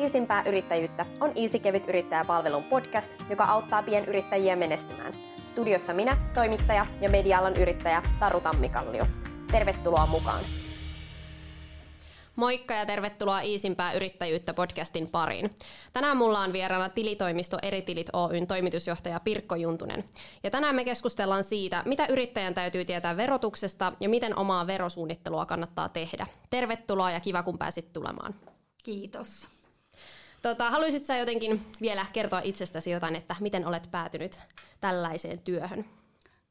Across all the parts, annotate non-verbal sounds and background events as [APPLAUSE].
Iisimpää yrittäjyyttä on Easy Kevyt yrittäjäpalvelun podcast, joka auttaa pienyrittäjiä menestymään. Studiossa minä, toimittaja ja media yrittäjä Taru Tammikallio. Tervetuloa mukaan! Moikka ja tervetuloa Iisimpää yrittäjyyttä podcastin pariin. Tänään mulla on vieraana tilitoimisto Eritilit Oyn toimitusjohtaja Pirkko Juntunen. Ja tänään me keskustellaan siitä, mitä yrittäjän täytyy tietää verotuksesta ja miten omaa verosuunnittelua kannattaa tehdä. Tervetuloa ja kiva kun pääsit tulemaan. Kiitos. Tota, haluaisit sä jotenkin vielä kertoa itsestäsi jotain, että miten olet päätynyt tällaiseen työhön?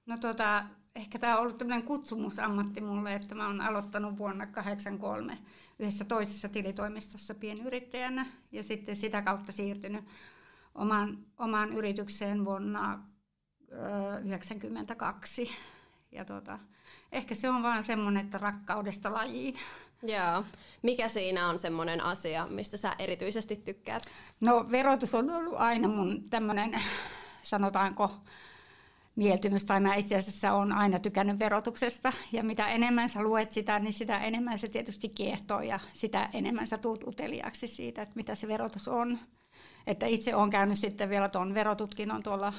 No tota, ehkä tämä on ollut tämmöinen kutsumusammatti mulle, että mä oon aloittanut vuonna 1983 yhdessä toisessa tilitoimistossa pienyrittäjänä ja sitten sitä kautta siirtynyt omaan, omaan yritykseen vuonna 1992. Ja tota, ehkä se on vaan semmoinen, että rakkaudesta lajiin. Joo. Mikä siinä on semmoinen asia, mistä sä erityisesti tykkäät? No verotus on ollut aina mun tämmöinen, sanotaanko, mieltymys, tai mä itse asiassa olen aina tykännyt verotuksesta, ja mitä enemmän sä luet sitä, niin sitä enemmän se tietysti kiehtoo, ja sitä enemmän sä tuut uteliaaksi siitä, että mitä se verotus on. Että itse olen käynyt sitten vielä tuon verotutkinnon tuolla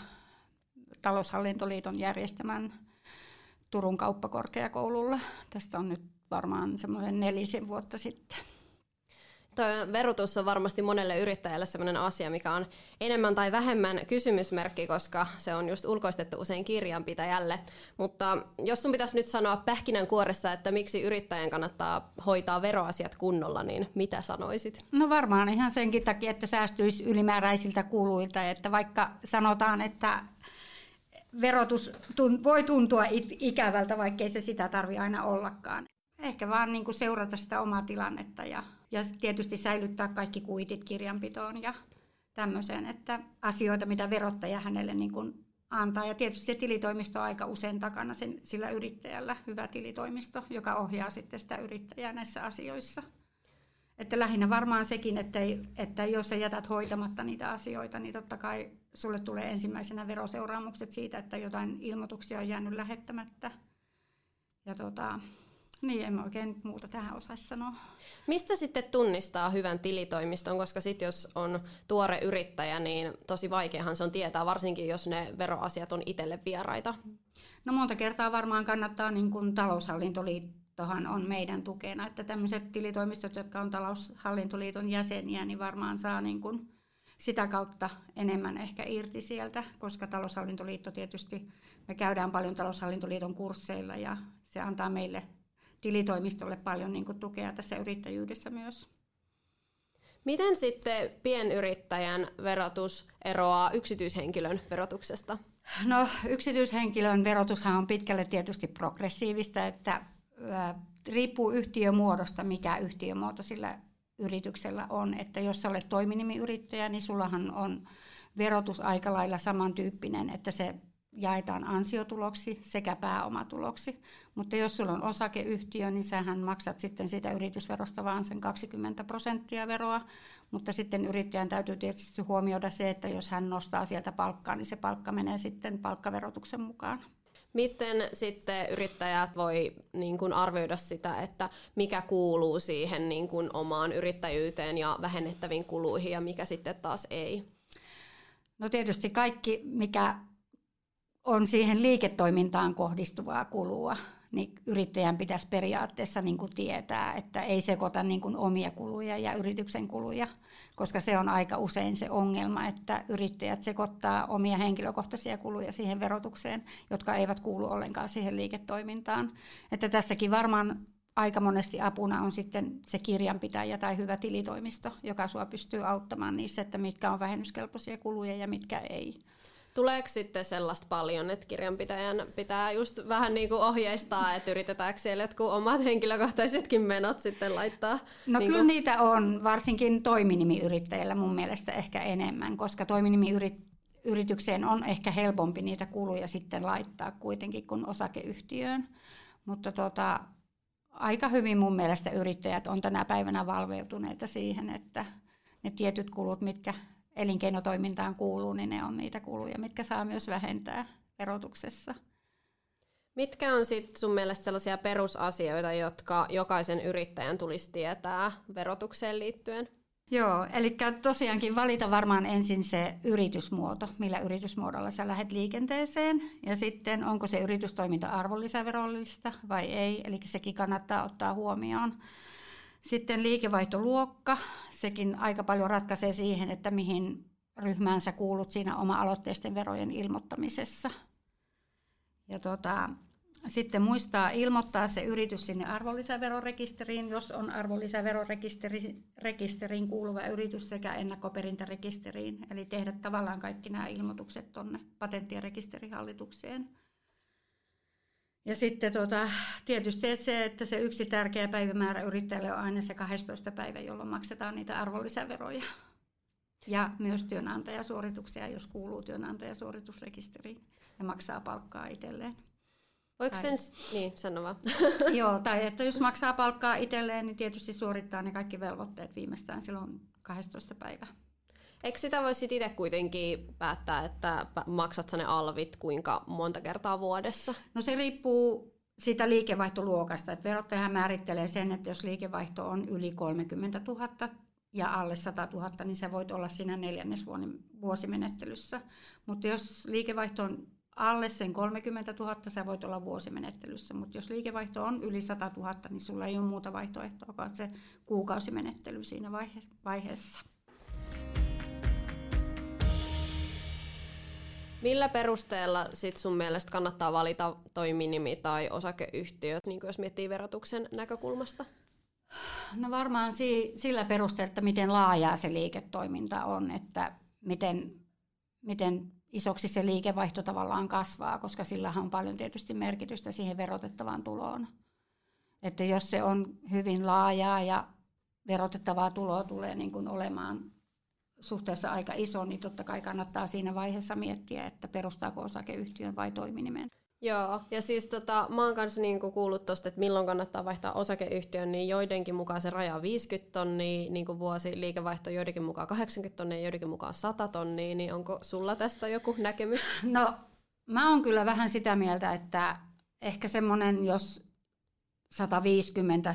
taloushallintoliiton järjestämän Turun kauppakorkeakoululla. Tästä on nyt varmaan semmoinen nelisen vuotta sitten. Tuo verotus on varmasti monelle yrittäjälle sellainen asia, mikä on enemmän tai vähemmän kysymysmerkki, koska se on just ulkoistettu usein kirjanpitäjälle. Mutta jos sun pitäisi nyt sanoa pähkinänkuoressa, että miksi yrittäjän kannattaa hoitaa veroasiat kunnolla, niin mitä sanoisit? No varmaan ihan senkin takia, että säästyisi ylimääräisiltä kuluilta, että vaikka sanotaan, että verotus voi tuntua ikävältä, vaikkei se sitä tarvi aina ollakaan. Ehkä vaan niin kuin seurata sitä omaa tilannetta ja, ja tietysti säilyttää kaikki kuitit kirjanpitoon ja tämmöiseen, että asioita, mitä verottaja hänelle niin kuin antaa. Ja tietysti se tilitoimisto on aika usein takana sen, sillä yrittäjällä, hyvä tilitoimisto, joka ohjaa sitten sitä yrittäjää näissä asioissa. Että lähinnä varmaan sekin, että, ei, että jos sä jätät hoitamatta niitä asioita, niin totta kai sulle tulee ensimmäisenä veroseuraamukset siitä, että jotain ilmoituksia on jäänyt lähettämättä. Ja tota, niin, en oikein muuta tähän osaisi sanoa. Mistä sitten tunnistaa hyvän tilitoimiston, koska sitten jos on tuore yrittäjä, niin tosi vaikeahan se on tietää, varsinkin jos ne veroasiat on itselle vieraita. No monta kertaa varmaan kannattaa, niin kuin taloushallintoliittohan on meidän tukena, että tämmöiset tilitoimistot, jotka on taloushallintoliiton jäseniä, niin varmaan saa niin kuin sitä kautta enemmän ehkä irti sieltä, koska taloushallintoliitto tietysti, me käydään paljon taloushallintoliiton kursseilla ja se antaa meille tilitoimistolle paljon niin kuin tukea tässä yrittäjyydessä myös. Miten sitten pienyrittäjän verotus eroaa yksityishenkilön verotuksesta? No yksityishenkilön verotushan on pitkälle tietysti progressiivista, että riippuu yhtiömuodosta, mikä yhtiömuoto sillä yrityksellä on. Että jos olet toiminimiyrittäjä, niin sullahan on verotus aika lailla samantyyppinen, että se jaetaan ansiotuloksi sekä pääomatuloksi. Mutta jos sulla on osakeyhtiö, niin sähän maksat sitten sitä yritysverosta vaan sen 20 prosenttia veroa. Mutta sitten yrittäjän täytyy tietysti huomioida se, että jos hän nostaa sieltä palkkaa, niin se palkka menee sitten palkkaverotuksen mukaan. Miten sitten yrittäjät voi niin kuin arvioida sitä, että mikä kuuluu siihen niin kuin omaan yrittäjyyteen ja vähennettäviin kuluihin ja mikä sitten taas ei? No tietysti kaikki, mikä on siihen liiketoimintaan kohdistuvaa kulua, niin yrittäjän pitäisi periaatteessa niin kuin tietää, että ei sekoita niin kuin omia kuluja ja yrityksen kuluja, koska se on aika usein se ongelma, että yrittäjät sekoittaa omia henkilökohtaisia kuluja siihen verotukseen, jotka eivät kuulu ollenkaan siihen liiketoimintaan. Että tässäkin varmaan aika monesti apuna on sitten se kirjanpitäjä tai hyvä tilitoimisto, joka sua pystyy auttamaan niissä, että mitkä on vähennyskelpoisia kuluja ja mitkä ei. Tuleeko sitten sellaista paljon, että kirjanpitäjän pitää just vähän niin kuin ohjeistaa, että yritetäänkö siellä jotkut omat henkilökohtaisetkin menot sitten laittaa? No niin kyllä kuin... niitä on, varsinkin toiminimiyrittäjillä mun mielestä ehkä enemmän, koska toiminimiyritykseen on ehkä helpompi niitä kuluja sitten laittaa kuitenkin kuin osakeyhtiöön. Mutta tota, aika hyvin mun mielestä yrittäjät on tänä päivänä valveutuneita siihen, että ne tietyt kulut, mitkä elinkeinotoimintaan kuuluu, niin ne on niitä kuluja, mitkä saa myös vähentää verotuksessa. Mitkä on sitten sun mielestä sellaisia perusasioita, jotka jokaisen yrittäjän tulisi tietää verotukseen liittyen? Joo, eli tosiaankin valita varmaan ensin se yritysmuoto, millä yritysmuodolla sä lähdet liikenteeseen. Ja sitten onko se yritystoiminta arvonlisäverollista vai ei, eli sekin kannattaa ottaa huomioon. Sitten liikevaihtoluokka, sekin aika paljon ratkaisee siihen, että mihin ryhmään sä kuulut siinä oma-aloitteisten verojen ilmoittamisessa. Ja tota, sitten muistaa ilmoittaa se yritys sinne arvonlisäverorekisteriin, jos on arvonlisäverorekisteriin kuuluva yritys sekä ennakkoperintärekisteriin. Eli tehdä tavallaan kaikki nämä ilmoitukset tuonne patentti- ja rekisterihallitukseen. Ja sitten tota, tietysti se, että se yksi tärkeä päivämäärä yrittäjälle on aina se 12 päivä, jolloin maksetaan niitä arvonlisäveroja. Ja myös työnantajasuorituksia, jos kuuluu työnantajasuoritusrekisteriin ja maksaa palkkaa itselleen. Voiko sen, niin sano vaan. [LAUGHS] [LAUGHS] Joo, tai että jos maksaa palkkaa itselleen, niin tietysti suorittaa ne kaikki velvoitteet viimeistään silloin 12 päivää. Eikö sitä voisi itse kuitenkin päättää, että maksat ne alvit kuinka monta kertaa vuodessa? No se riippuu siitä liikevaihtoluokasta. Että verottajahan määrittelee sen, että jos liikevaihto on yli 30 000 ja alle 100 000, niin sä voit olla siinä neljännesvuosimenettelyssä. Mutta jos liikevaihto on alle sen 30 000 sä voit olla vuosimenettelyssä, mutta jos liikevaihto on yli 100 000, niin sulla ei ole muuta vaihtoehtoa kuin se kuukausimenettely siinä vaiheessa. Millä perusteella sit sun mielestä kannattaa valita toi minimi tai osakeyhtiö, niin jos miettii verotuksen näkökulmasta? No varmaan si- sillä perusteella, että miten laajaa se liiketoiminta on, että miten, miten isoksi se liikevaihto tavallaan kasvaa, koska sillä on paljon tietysti merkitystä siihen verotettavaan tuloon. Että jos se on hyvin laajaa ja verotettavaa tuloa tulee niin kuin olemaan suhteessa aika iso, niin totta kai kannattaa siinä vaiheessa miettiä, että perustaako osakeyhtiön vai toiminimen. Joo, ja siis tota, mä oon kanssa niinku kuullut tuosta, että milloin kannattaa vaihtaa osakeyhtiön, niin joidenkin mukaan se raja on 50 tonnia niin vuosi liikevaihto, joidenkin mukaan 80 tonnia, joidenkin mukaan 100 tonnia, niin onko sulla tästä joku näkemys? No, mä oon kyllä vähän sitä mieltä, että ehkä semmoinen, jos 150, 120-150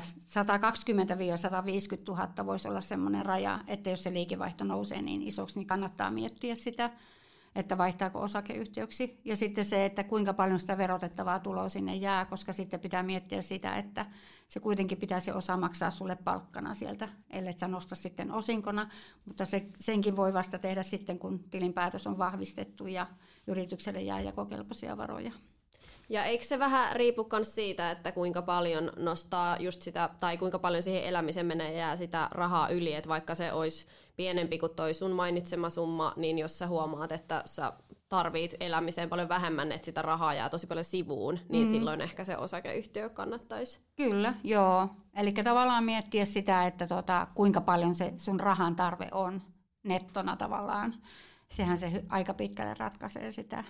000 voisi olla semmoinen raja, että jos se liikevaihto nousee niin isoksi, niin kannattaa miettiä sitä että vaihtaako osakeyhtiöksi. Ja sitten se, että kuinka paljon sitä verotettavaa tuloa sinne jää, koska sitten pitää miettiä sitä, että se kuitenkin pitäisi osa maksaa sulle palkkana sieltä, ellei sä nosta sitten osinkona, mutta se, senkin voi vasta tehdä sitten, kun tilinpäätös on vahvistettu ja yritykselle jää jakokelpoisia varoja. Ja eikö se vähän riipu myös siitä, että kuinka paljon nostaa just sitä, tai kuinka paljon siihen elämiseen menee jää sitä rahaa yli, että vaikka se olisi pienempi kuin toi sun mainitsema summa, niin jos sä huomaat, että sä tarvit elämiseen paljon vähemmän, että sitä rahaa jää tosi paljon sivuun, niin mm. silloin ehkä se osakeyhtiö kannattaisi. Kyllä, joo. Eli tavallaan miettiä sitä, että tota, kuinka paljon se sun rahan tarve on nettona tavallaan. Sehän se aika pitkälle ratkaisee sitä.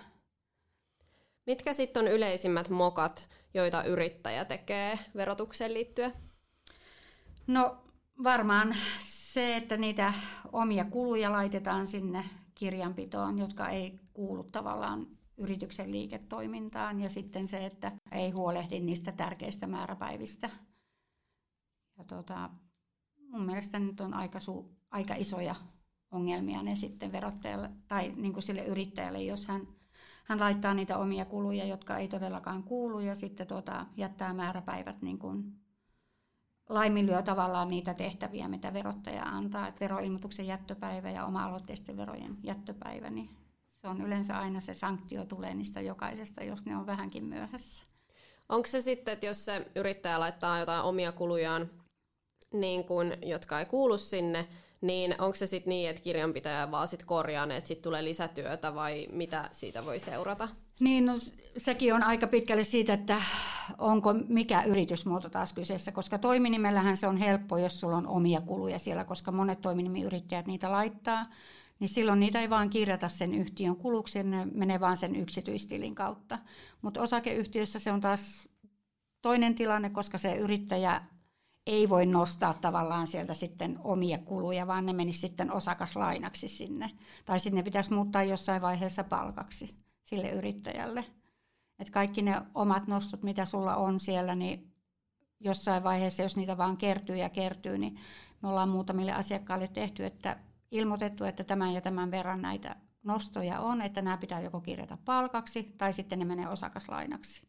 Mitkä sitten on yleisimmät mokat, joita yrittäjä tekee verotukseen liittyen? No varmaan se, että niitä omia kuluja laitetaan sinne kirjanpitoon, jotka ei kuulu tavallaan yrityksen liiketoimintaan ja sitten se, että ei huolehdi niistä tärkeistä määräpäivistä. Ja tota, mun mielestä nyt on aika, su, aika isoja ongelmia ne sitten verottajalle tai niin kuin sille yrittäjälle, jos hän, hän laittaa niitä omia kuluja, jotka ei todellakaan kuulu ja sitten tota, jättää määräpäivät niin kuin laiminlyö tavallaan niitä tehtäviä, mitä verottaja antaa. Että veroilmoituksen jättöpäivä ja oma-aloitteisten verojen jättöpäivä, niin se on yleensä aina se sanktio tulee niistä jokaisesta, jos ne on vähänkin myöhässä. Onko se sitten, että jos se yrittäjä laittaa jotain omia kulujaan, niin kun, jotka ei kuulu sinne, niin onko se sitten niin, että kirjanpitäjä vaan sit korjaa että sitten tulee lisätyötä vai mitä siitä voi seurata? Niin, no, sekin on aika pitkälle siitä, että onko mikä yritysmuoto taas kyseessä, koska toiminimellähän se on helppo, jos sulla on omia kuluja siellä, koska monet toiminimiyrittäjät niitä laittaa, niin silloin niitä ei vaan kirjata sen yhtiön kuluksi, ne menee vaan sen yksityistilin kautta. Mutta osakeyhtiössä se on taas toinen tilanne, koska se yrittäjä ei voi nostaa tavallaan sieltä sitten omia kuluja, vaan ne menisi sitten osakaslainaksi sinne. Tai sinne pitäisi muuttaa jossain vaiheessa palkaksi sille yrittäjälle. Et kaikki ne omat nostot, mitä sulla on siellä, niin jossain vaiheessa, jos niitä vaan kertyy ja kertyy, niin me ollaan muutamille asiakkaille tehty, että ilmoitettu, että tämän ja tämän verran näitä nostoja on, että nämä pitää joko kirjata palkaksi tai sitten ne menee osakaslainaksi.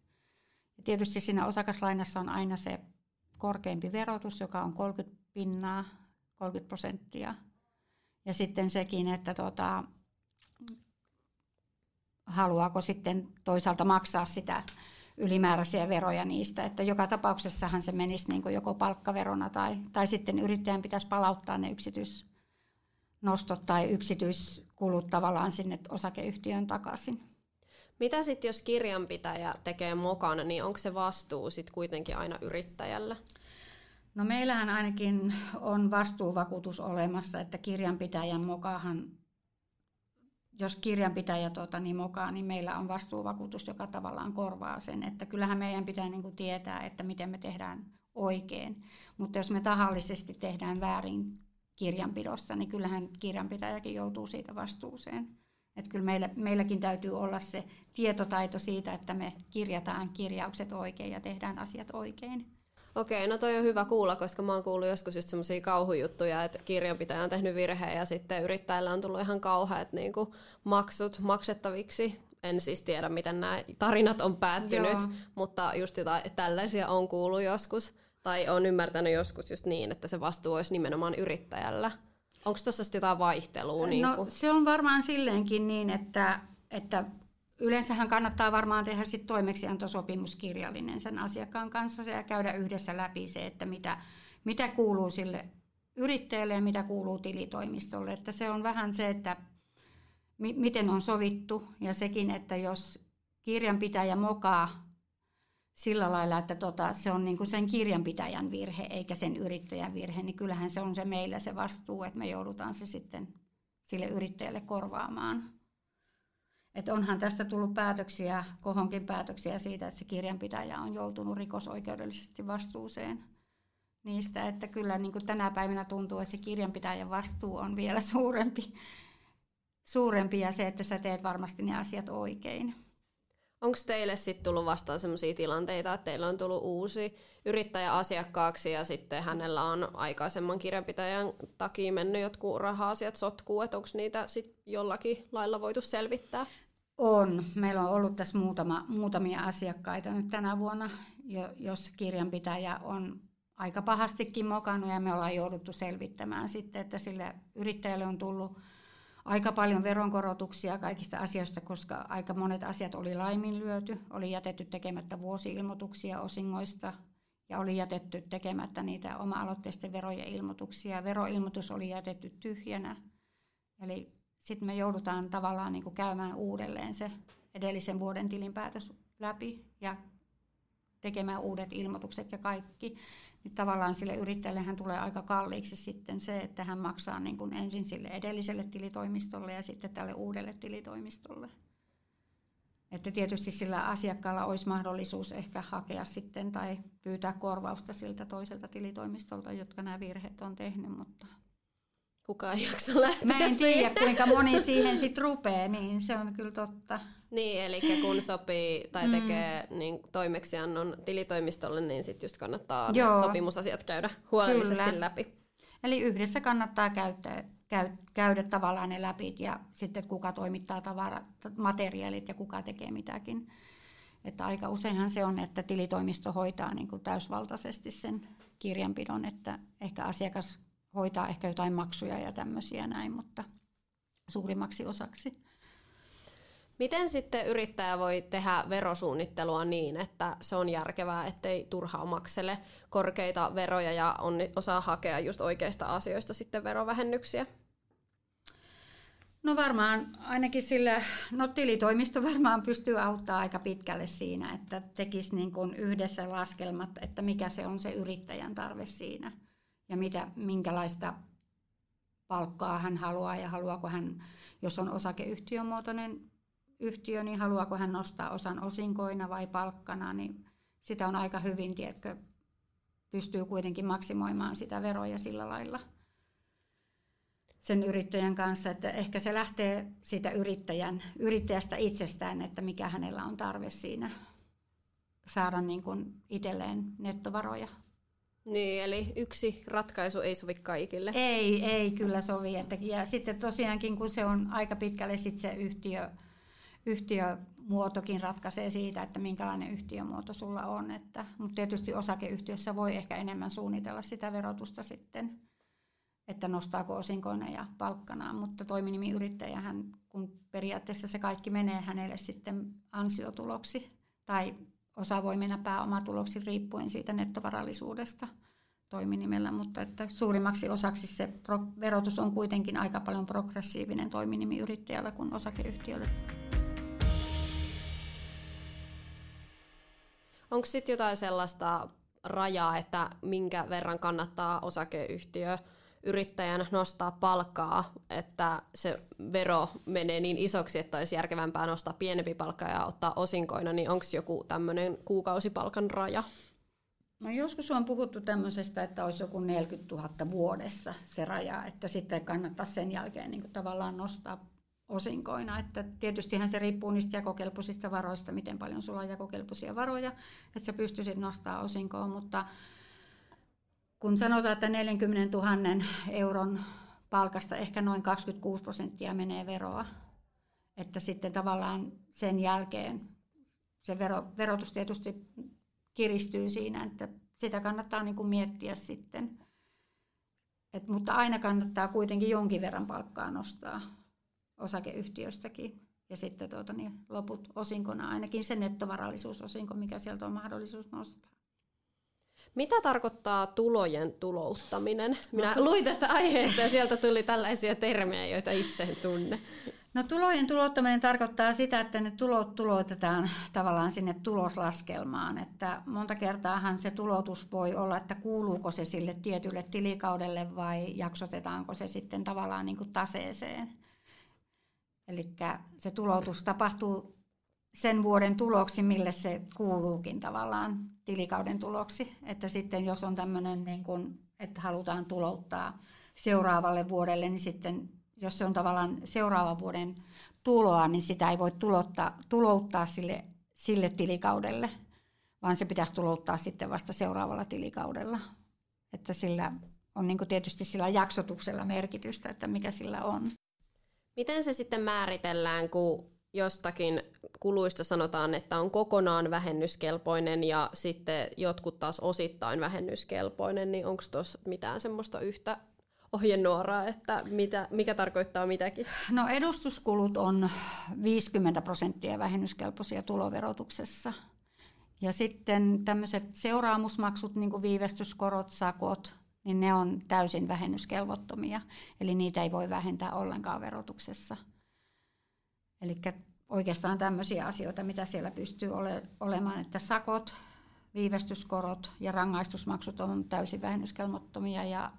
Ja tietysti siinä osakaslainassa on aina se korkeampi verotus, joka on 30 pinnaa, 30 prosenttia. Ja sitten sekin, että tota, haluaako sitten toisaalta maksaa sitä ylimääräisiä veroja niistä, että joka tapauksessahan se menisi niin joko palkkaverona tai, tai sitten yrittäjän pitäisi palauttaa ne yksityisnostot tai yksityiskulut tavallaan sinne osakeyhtiön takaisin. Mitä sitten jos kirjanpitäjä tekee mokana, niin onko se vastuu sitten kuitenkin aina yrittäjällä? No meillähän ainakin on vastuuvakuutus olemassa, että kirjanpitäjän mokahan jos kirjanpitäjä tuota, niin mokaa, niin meillä on vastuuvakuutus, joka tavallaan korvaa sen. Että kyllähän meidän pitää niin kuin tietää, että miten me tehdään oikein. Mutta jos me tahallisesti tehdään väärin kirjanpidossa, niin kyllähän kirjanpitäjäkin joutuu siitä vastuuseen. Että kyllä meillä, meilläkin täytyy olla se tietotaito siitä, että me kirjataan kirjaukset oikein ja tehdään asiat oikein. Okei, no toi on hyvä kuulla, koska mä oon kuullut joskus just semmoisia kauhujuttuja, että kirjanpitäjä on tehnyt virheen ja sitten yrittäjällä on tullut ihan kauheat niin kuin, maksut maksettaviksi. En siis tiedä, miten nämä tarinat on päättynyt, Joo. mutta just jotain tällaisia on kuullut joskus. Tai on ymmärtänyt joskus just niin, että se vastuu olisi nimenomaan yrittäjällä. Onko tuossa jotain vaihtelua? No, niin kuin? se on varmaan silleenkin niin, että, että Yleensähän kannattaa varmaan tehdä sit toimeksiantosopimuskirjallinen sen asiakkaan kanssa ja käydä yhdessä läpi se, että mitä, mitä kuuluu sille yrittäjälle ja mitä kuuluu tilitoimistolle. Että se on vähän se, että mi- miten on sovittu ja sekin, että jos kirjanpitäjä mokaa sillä lailla, että tota, se on niin sen kirjanpitäjän virhe eikä sen yrittäjän virhe, niin kyllähän se on se meillä se vastuu, että me joudutaan se sitten sille yrittäjälle korvaamaan. Että onhan tästä tullut päätöksiä, kohonkin päätöksiä siitä, että se kirjanpitäjä on joutunut rikosoikeudellisesti vastuuseen niistä, että kyllä niin kuin tänä päivänä tuntuu, että se kirjanpitäjän vastuu on vielä suurempi, suurempi ja se, että sä teet varmasti ne asiat oikein. Onko teille sitten tullut vastaan sellaisia tilanteita, että teillä on tullut uusi yrittäjä asiakkaaksi ja sitten hänellä on aikaisemman kirjanpitäjän takia mennyt jotkut raha-asiat sotkuu, että onko niitä sitten jollakin lailla voitu selvittää? On. Meillä on ollut tässä muutama, muutamia asiakkaita nyt tänä vuonna, jos kirjanpitäjä on aika pahastikin mokannut ja me ollaan jouduttu selvittämään sitten, että sille yrittäjälle on tullut aika paljon veronkorotuksia kaikista asioista, koska aika monet asiat oli laiminlyöty, oli jätetty tekemättä vuosiilmoituksia osingoista ja oli jätetty tekemättä niitä oma-aloitteisten verojen ilmoituksia. Veroilmoitus oli jätetty tyhjänä. Eli sitten me joudutaan tavallaan niin kuin käymään uudelleen se edellisen vuoden tilinpäätös läpi ja tekemään uudet ilmoitukset ja kaikki. Niin tavallaan sille yrittäjälle hän tulee aika kalliiksi sitten se, että hän maksaa niin kuin ensin sille edelliselle tilitoimistolle ja sitten tälle uudelle tilitoimistolle. Että tietysti sillä asiakkaalla olisi mahdollisuus ehkä hakea sitten tai pyytää korvausta siltä toiselta tilitoimistolta, jotka nämä virheet on tehnyt, mutta kukaan ei jaksa lähteä Mä en tiedä, kuinka moni siihen sitten rupeaa, niin se on kyllä totta. Niin, eli kun sopii tai mm. tekee mm. niin, toimeksiannon tilitoimistolle, niin sitten just kannattaa Joo. sopimusasiat käydä huolellisesti kyllä. läpi. Eli yhdessä kannattaa käyttää, käy, käydä tavallaan ne läpi ja sitten kuka toimittaa tavarat, materiaalit ja kuka tekee mitäkin. Että aika useinhan se on, että tilitoimisto hoitaa niin kuin täysvaltaisesti sen kirjanpidon, että ehkä asiakas hoitaa ehkä jotain maksuja ja tämmöisiä näin, mutta suurimmaksi osaksi. Miten sitten yrittäjä voi tehdä verosuunnittelua niin, että se on järkevää, ettei turhaa maksele korkeita veroja ja on, osaa hakea just oikeista asioista sitten verovähennyksiä? No varmaan ainakin sillä, no tilitoimisto varmaan pystyy auttaa aika pitkälle siinä, että tekisi niin kuin yhdessä laskelmat, että mikä se on se yrittäjän tarve siinä – ja mitä, minkälaista palkkaa hän haluaa ja haluaako hän, jos on osakeyhtiömuotoinen yhtiö, niin haluaako hän nostaa osan osinkoina vai palkkana, niin sitä on aika hyvin, tiedätkö, pystyy kuitenkin maksimoimaan sitä veroja sillä lailla sen yrittäjän kanssa, että ehkä se lähtee siitä yrittäjän, yrittäjästä itsestään, että mikä hänellä on tarve siinä saada niin kuin itselleen nettovaroja Niin, eli yksi ratkaisu ei sovi kaikille. Ei, ei kyllä sovi. Että, ja sitten tosiaankin, kun se on aika pitkälle sit se yhtiö, yhtiömuotokin ratkaisee siitä, että minkälainen yhtiömuoto sulla on. Että, mutta tietysti osakeyhtiössä voi ehkä enemmän suunnitella sitä verotusta sitten, että nostaako osinkoina ja palkkanaan, mutta toiminimiyrittäjähän, kun periaatteessa se kaikki menee hänelle sitten ansiotuloksi tai osa voi mennä pääomatuloksi riippuen siitä nettovarallisuudesta toiminimellä, mutta että suurimmaksi osaksi se verotus on kuitenkin aika paljon progressiivinen toiminimiyrittäjällä kuin osakeyhtiöllä. Onko sitten jotain sellaista rajaa, että minkä verran kannattaa osakeyhtiö yrittäjän nostaa palkkaa, että se vero menee niin isoksi, että olisi järkevämpää nostaa pienempi palkka ja ottaa osinkoina, niin onko joku tämmöinen kuukausipalkan raja? No joskus on puhuttu tämmöisestä, että olisi joku 40 000 vuodessa se raja, että sitten kannattaa sen jälkeen niin tavallaan nostaa osinkoina. Että tietystihän se riippuu niistä jakokelpoisista varoista, miten paljon sulla on jakokelpoisia varoja, että sä pystyisit nostamaan osinkoa, mutta kun sanotaan, että 40 000 euron palkasta ehkä noin 26 prosenttia menee veroa, että sitten tavallaan sen jälkeen se vero, verotus tietysti kiristyy siinä, että sitä kannattaa niin kuin miettiä sitten. Et, mutta aina kannattaa kuitenkin jonkin verran palkkaa nostaa osakeyhtiöstäkin. Ja sitten tuota, niin loput osinkona, ainakin se nettovarallisuusosinko, mikä sieltä on mahdollisuus nostaa. Mitä tarkoittaa tulojen tulouttaminen? Minä no, luin tästä aiheesta ja sieltä tuli tällaisia termejä, joita itse en tunne. No tulojen tulouttaminen tarkoittaa sitä, että ne tulot tuloutetaan tavallaan sinne tuloslaskelmaan. Että monta kertaahan se tuloutus voi olla, että kuuluuko se sille tietylle tilikaudelle vai jaksotetaanko se sitten tavallaan niin kuin taseeseen. Eli se tuloutus tapahtuu sen vuoden tuloksi, mille se kuuluukin tavallaan tilikauden tuloksi. Että sitten jos on tämmöinen, niin kuin, että halutaan tulouttaa seuraavalle vuodelle, niin sitten jos se on tavallaan seuraavan vuoden tuloa, niin sitä ei voi tulouttaa, tulouttaa sille, sille tilikaudelle, vaan se pitäisi tulouttaa sitten vasta seuraavalla tilikaudella. Että sillä on niin tietysti sillä jaksotuksella merkitystä, että mikä sillä on. Miten se sitten määritellään, kun jostakin kuluista sanotaan, että on kokonaan vähennyskelpoinen ja sitten jotkut taas osittain vähennyskelpoinen, niin onko tuossa mitään semmoista yhtä ohjenuoraa, että mitä, mikä tarkoittaa mitäkin? No edustuskulut on 50 prosenttia vähennyskelpoisia tuloverotuksessa. Ja sitten tämmöiset seuraamusmaksut, niin kuin viivästyskorot, sakot, niin ne on täysin vähennyskelvottomia. Eli niitä ei voi vähentää ollenkaan verotuksessa. Eli oikeastaan tämmöisiä asioita, mitä siellä pystyy ole, olemaan, että sakot, viivästyskorot ja rangaistusmaksut on täysin vähennyskelvottomia ja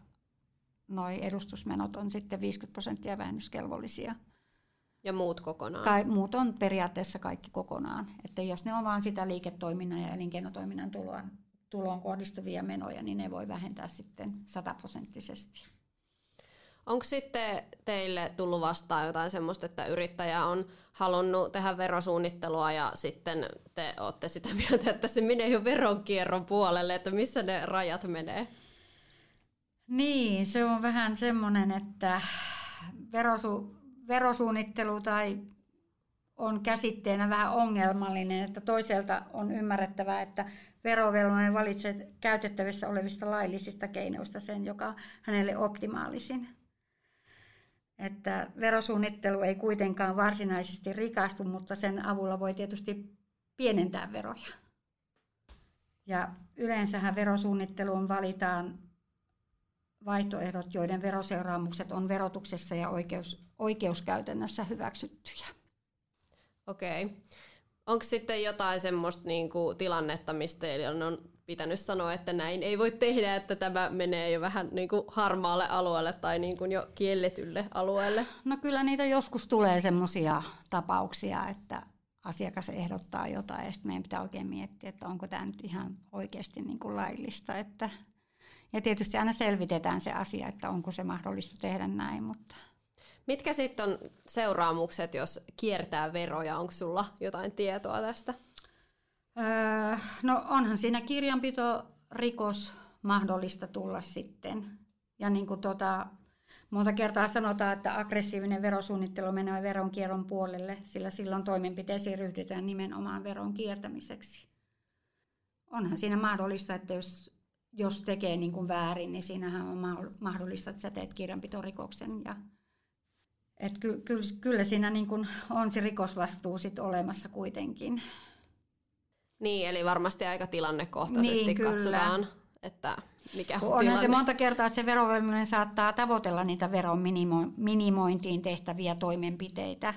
noi edustusmenot on sitten 50 prosenttia vähennyskelvollisia. Ja muut kokonaan? Kai, muut on periaatteessa kaikki kokonaan. Että jos ne on vain sitä liiketoiminnan ja elinkeinotoiminnan tuloon, tuloon kohdistuvia menoja, niin ne voi vähentää sitten sataprosenttisesti. Onko sitten teille tullut vastaan jotain semmoista, että yrittäjä on halunnut tehdä verosuunnittelua ja sitten te olette sitä [LAUGHS] mieltä, että se menee jo veronkierron puolelle, että missä ne rajat menee? Niin, se on vähän semmoinen, että verosu, verosuunnittelu tai on käsitteenä vähän ongelmallinen, että toiselta on ymmärrettävää, että verovelvollinen valitsee käytettävissä olevista laillisista keinoista sen, joka hänelle optimaalisin. Että verosuunnittelu ei kuitenkaan varsinaisesti rikastu, mutta sen avulla voi tietysti pienentää veroja. Ja yleensähän verosuunnitteluun valitaan vaihtoehdot, joiden veroseuraamukset on verotuksessa ja oikeus, oikeuskäytännössä hyväksyttyjä. Okei. Okay. Onko sitten jotain semmoista niin kuin, tilannetta, mistä teillä on pitänyt sanoa, että näin ei voi tehdä, että tämä menee jo vähän niin kuin harmaalle alueelle tai niin kuin jo kielletylle alueelle? No kyllä niitä joskus tulee semmoisia tapauksia, että asiakas ehdottaa jotain ja sitten meidän pitää oikein miettiä, että onko tämä nyt ihan oikeasti niin kuin laillista. Että ja tietysti aina selvitetään se asia, että onko se mahdollista tehdä näin. Mutta... Mitkä sitten on seuraamukset, jos kiertää veroja? Onko sulla jotain tietoa tästä? Öö, no onhan siinä kirjanpito, rikos, mahdollista tulla sitten. Ja niin kuin tota, monta kertaa sanotaan, että aggressiivinen verosuunnittelu menee veronkierron puolelle, sillä silloin toimenpiteisiin ryhdytään nimenomaan veron kiertämiseksi. Onhan siinä mahdollista, että jos, jos tekee niin kuin väärin, niin siinähän on mahdollista, että sä teet kirjanpitorikoksen. Ja, et ky, ky, kyllä siinä niin kuin on se rikosvastuu sit olemassa kuitenkin. Niin, eli varmasti aika tilannekohtaisesti niin, katsotaan, että mikä on Onhan tilanne. se monta kertaa, että se verovelvollinen saattaa tavoitella niitä veron minimo- minimointiin tehtäviä toimenpiteitä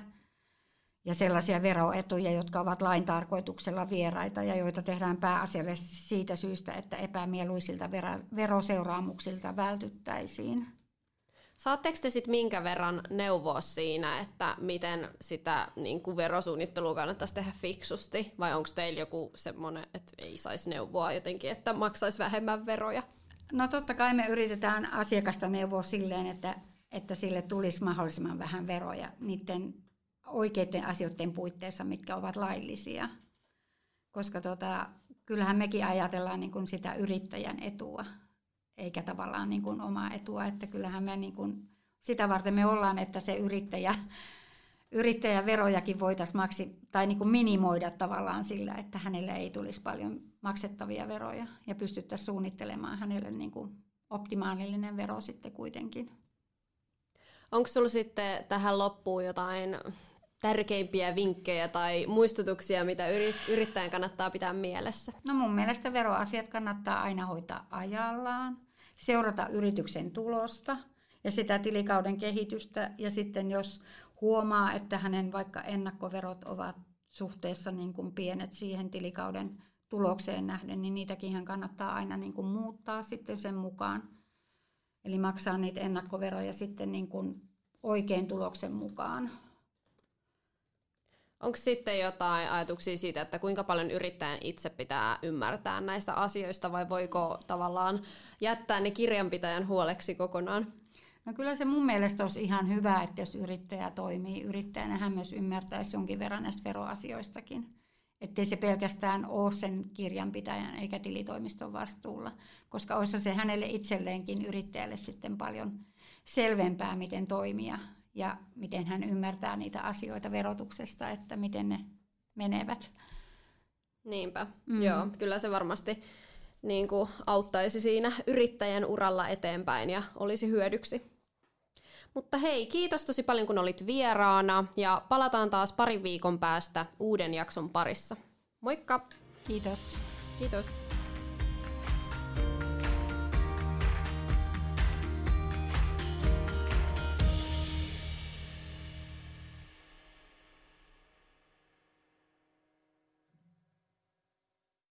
ja sellaisia veroetuja, jotka ovat lain tarkoituksella vieraita ja joita tehdään pääasiallisesti siitä syystä, että epämieluisilta veroseuraamuksilta vältyttäisiin. Saatteko te sitten minkä verran neuvoa siinä, että miten sitä niin kuin verosuunnittelua kannattaisi tehdä fiksusti? Vai onko teillä joku semmoinen, että ei saisi neuvoa jotenkin, että maksaisi vähemmän veroja? No totta kai me yritetään asiakasta neuvoa silleen, että, että sille tulisi mahdollisimman vähän veroja niiden oikeiden asioiden puitteissa, mitkä ovat laillisia. Koska tota, kyllähän mekin ajatellaan niin kuin sitä yrittäjän etua eikä tavallaan niin kuin omaa etua, että kyllähän me niin kuin, sitä varten me ollaan, että se yrittäjä, [LAUGHS] yrittäjän verojakin voitaisiin maksi, tai niin kuin minimoida tavallaan sillä, että hänelle ei tulisi paljon maksettavia veroja ja pystyttäisiin suunnittelemaan hänelle niin kuin optimaalinen vero sitten kuitenkin. Onko sinulla sitten tähän loppuun jotain tärkeimpiä vinkkejä tai muistutuksia, mitä yrittäjän kannattaa pitää mielessä? No mun mielestä veroasiat kannattaa aina hoitaa ajallaan, seurata yrityksen tulosta ja sitä tilikauden kehitystä. Ja sitten jos huomaa, että hänen vaikka ennakkoverot ovat suhteessa niin kuin pienet siihen tilikauden tulokseen nähden, niin niitäkin hän kannattaa aina niin kuin muuttaa sitten sen mukaan. Eli maksaa niitä ennakkoveroja sitten niin kuin oikein tuloksen mukaan. Onko sitten jotain ajatuksia siitä, että kuinka paljon yrittäjän itse pitää ymmärtää näistä asioista vai voiko tavallaan jättää ne kirjanpitäjän huoleksi kokonaan? No kyllä se mun mielestä olisi ihan hyvä, että jos yrittäjä toimii yrittäjänä, hän myös ymmärtäisi jonkin verran näistä veroasioistakin. Että se pelkästään ole sen kirjanpitäjän eikä tilitoimiston vastuulla, koska olisi se hänelle itselleenkin yrittäjälle sitten paljon selvempää, miten toimia ja miten hän ymmärtää niitä asioita verotuksesta, että miten ne menevät. Niinpä, mm. joo, kyllä se varmasti niin kuin auttaisi siinä yrittäjän uralla eteenpäin ja olisi hyödyksi. Mutta hei, kiitos tosi paljon kun olit vieraana ja palataan taas parin viikon päästä uuden jakson parissa. Moikka! Kiitos. Kiitos.